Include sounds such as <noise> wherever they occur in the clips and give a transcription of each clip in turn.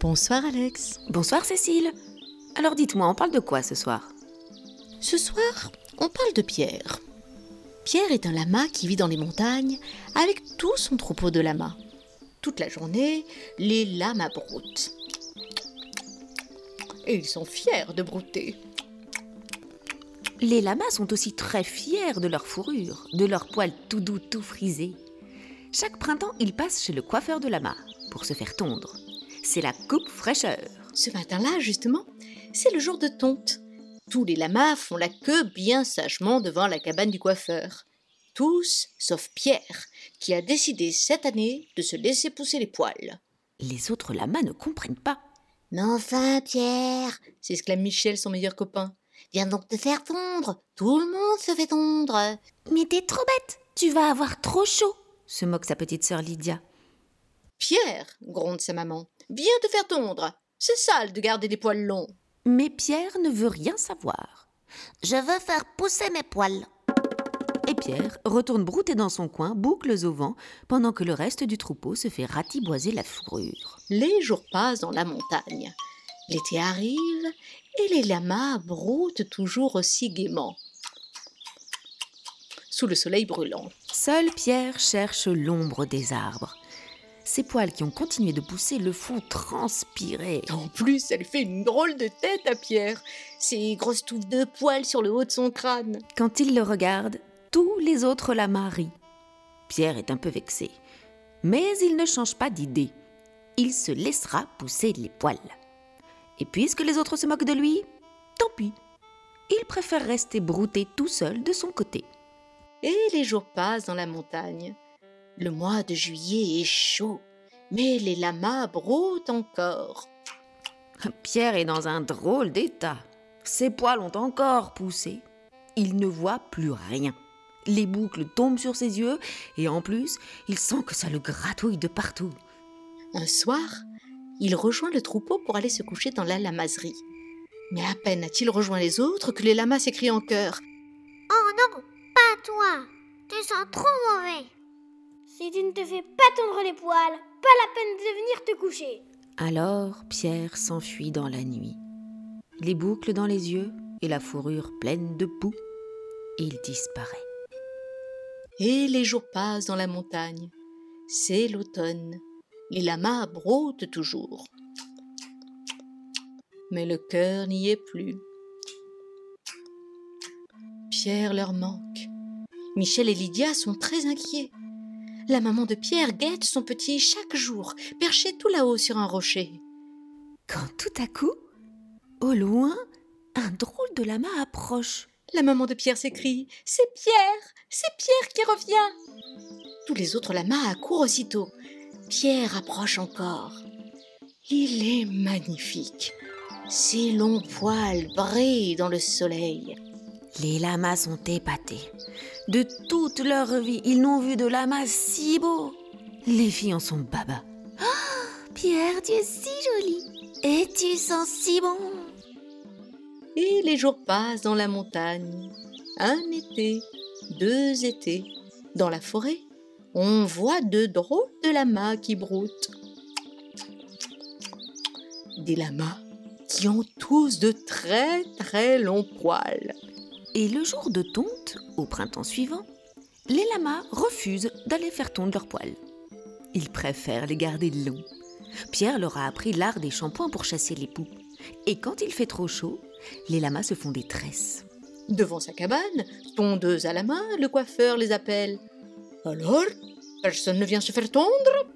Bonsoir Alex. Bonsoir Cécile. Alors dites-moi, on parle de quoi ce soir? Ce soir, on parle de Pierre. Pierre est un lama qui vit dans les montagnes avec tout son troupeau de lamas. Toute la journée, les lamas broutent. Et ils sont fiers de brouter. Les lamas sont aussi très fiers de leur fourrure, de leur poil tout doux, tout frisé. Chaque printemps, ils passent chez le coiffeur de lama pour se faire tondre. C'est la coupe fraîcheur. Ce matin-là, justement, c'est le jour de tonte. Tous les lamas font la queue bien sagement devant la cabane du coiffeur. Tous, sauf Pierre, qui a décidé cette année de se laisser pousser les poils. Les autres lamas ne comprennent pas. Mais enfin, Pierre, s'exclame Michel, son meilleur copain. Viens donc te faire tondre. Tout le monde se fait tondre. Mais t'es trop bête, tu vas avoir trop chaud, se moque sa petite sœur Lydia. Pierre, gronde sa maman, viens te faire tondre. C'est sale de garder des poils longs. Mais Pierre ne veut rien savoir. Je veux faire pousser mes poils. Et Pierre retourne brouter dans son coin, boucles au vent, pendant que le reste du troupeau se fait ratiboiser la fourrure. Les jours passent dans la montagne. L'été arrive et les lamas broutent toujours aussi gaiement. Sous le soleil brûlant. Seul Pierre cherche l'ombre des arbres. Ses poils qui ont continué de pousser le font transpirer. En plus, elle fait une drôle de tête à Pierre. Ses grosses touffes de poils sur le haut de son crâne. Quand il le regarde, tous les autres lamas rient. Pierre est un peu vexé. Mais il ne change pas d'idée. Il se laissera pousser les poils. Et puisque les autres se moquent de lui, tant pis. Il préfère rester brouté tout seul de son côté. Et les jours passent dans la montagne. Le mois de juillet est chaud, mais les lamas broutent encore. Pierre est dans un drôle d'état. Ses poils ont encore poussé. Il ne voit plus rien. Les boucles tombent sur ses yeux et en plus, il sent que ça le gratouille de partout. Un soir, il rejoint le troupeau pour aller se coucher dans la lamaserie. Mais à peine a-t-il rejoint les autres que les lamas s'écrient en chœur. Oh non, pas toi Tu sens trop mauvais Si tu ne te fais pas tondre les poils, pas la peine de venir te coucher. Alors Pierre s'enfuit dans la nuit. Les boucles dans les yeux et la fourrure pleine de poux. Et il disparaît. Et les jours passent dans la montagne. C'est l'automne. Les lamas broutent toujours. Mais le cœur n'y est plus. Pierre leur manque. Michel et Lydia sont très inquiets. La maman de Pierre guette son petit chaque jour, perché tout là-haut sur un rocher. Quand tout à coup, au loin, un drôle de lama approche. La maman de Pierre s'écrie C'est Pierre C'est Pierre qui revient Tous les autres lamas accourent aussitôt. Pierre approche encore. Il est magnifique. Ses longs poils brillent dans le soleil. Les lamas sont épatés. De toute leur vie, ils n'ont vu de lamas si beau. Les filles en sont baba. Oh, <gasps> Pierre, tu es si joli. Et tu sens si bon. Et les jours passent dans la montagne. Un été, deux étés. Dans la forêt, on voit de drôles de lamas qui broutent. Des lamas qui ont tous de très très longs poils. Et le jour de tonte, au printemps suivant, les lamas refusent d'aller faire tondre leurs poils. Ils préfèrent les garder longs. Pierre leur a appris l'art des shampoings pour chasser les poux. Et quand il fait trop chaud, les lamas se font des tresses. Devant sa cabane, tondeuse à la main, le coiffeur les appelle. Alors Personne ne vient se faire tondre?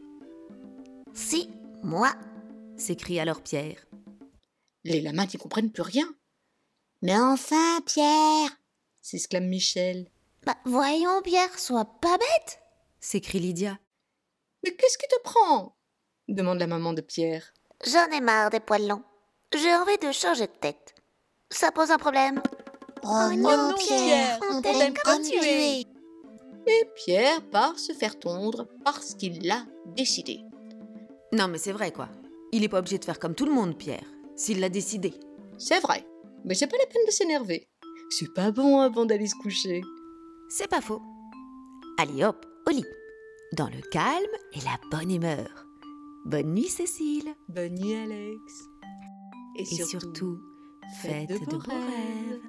Si, moi s'écrie alors Pierre. Les lamas n'y comprennent plus rien. Mais enfin, Pierre s'exclame Michel. Bah, voyons, Pierre, sois pas bête s'écrie Lydia. Mais qu'est-ce qui te prend? demande la maman de Pierre. J'en ai marre des poils longs. J'ai envie de changer de tête. Ça pose un problème. Oh, non, non, Pierre, on on t'aime t'aime comme comme tu tu es. Et Pierre part se faire tondre parce qu'il l'a décidé. Non mais c'est vrai quoi. Il n'est pas obligé de faire comme tout le monde, Pierre, s'il l'a décidé. C'est vrai, mais c'est pas la peine de s'énerver. C'est pas bon avant d'aller se coucher. C'est pas faux. Allez hop, au lit. Dans le calme et la bonne humeur. Bonne nuit Cécile. Bonne nuit Alex. Et, surtout, faites, de beaux rêves.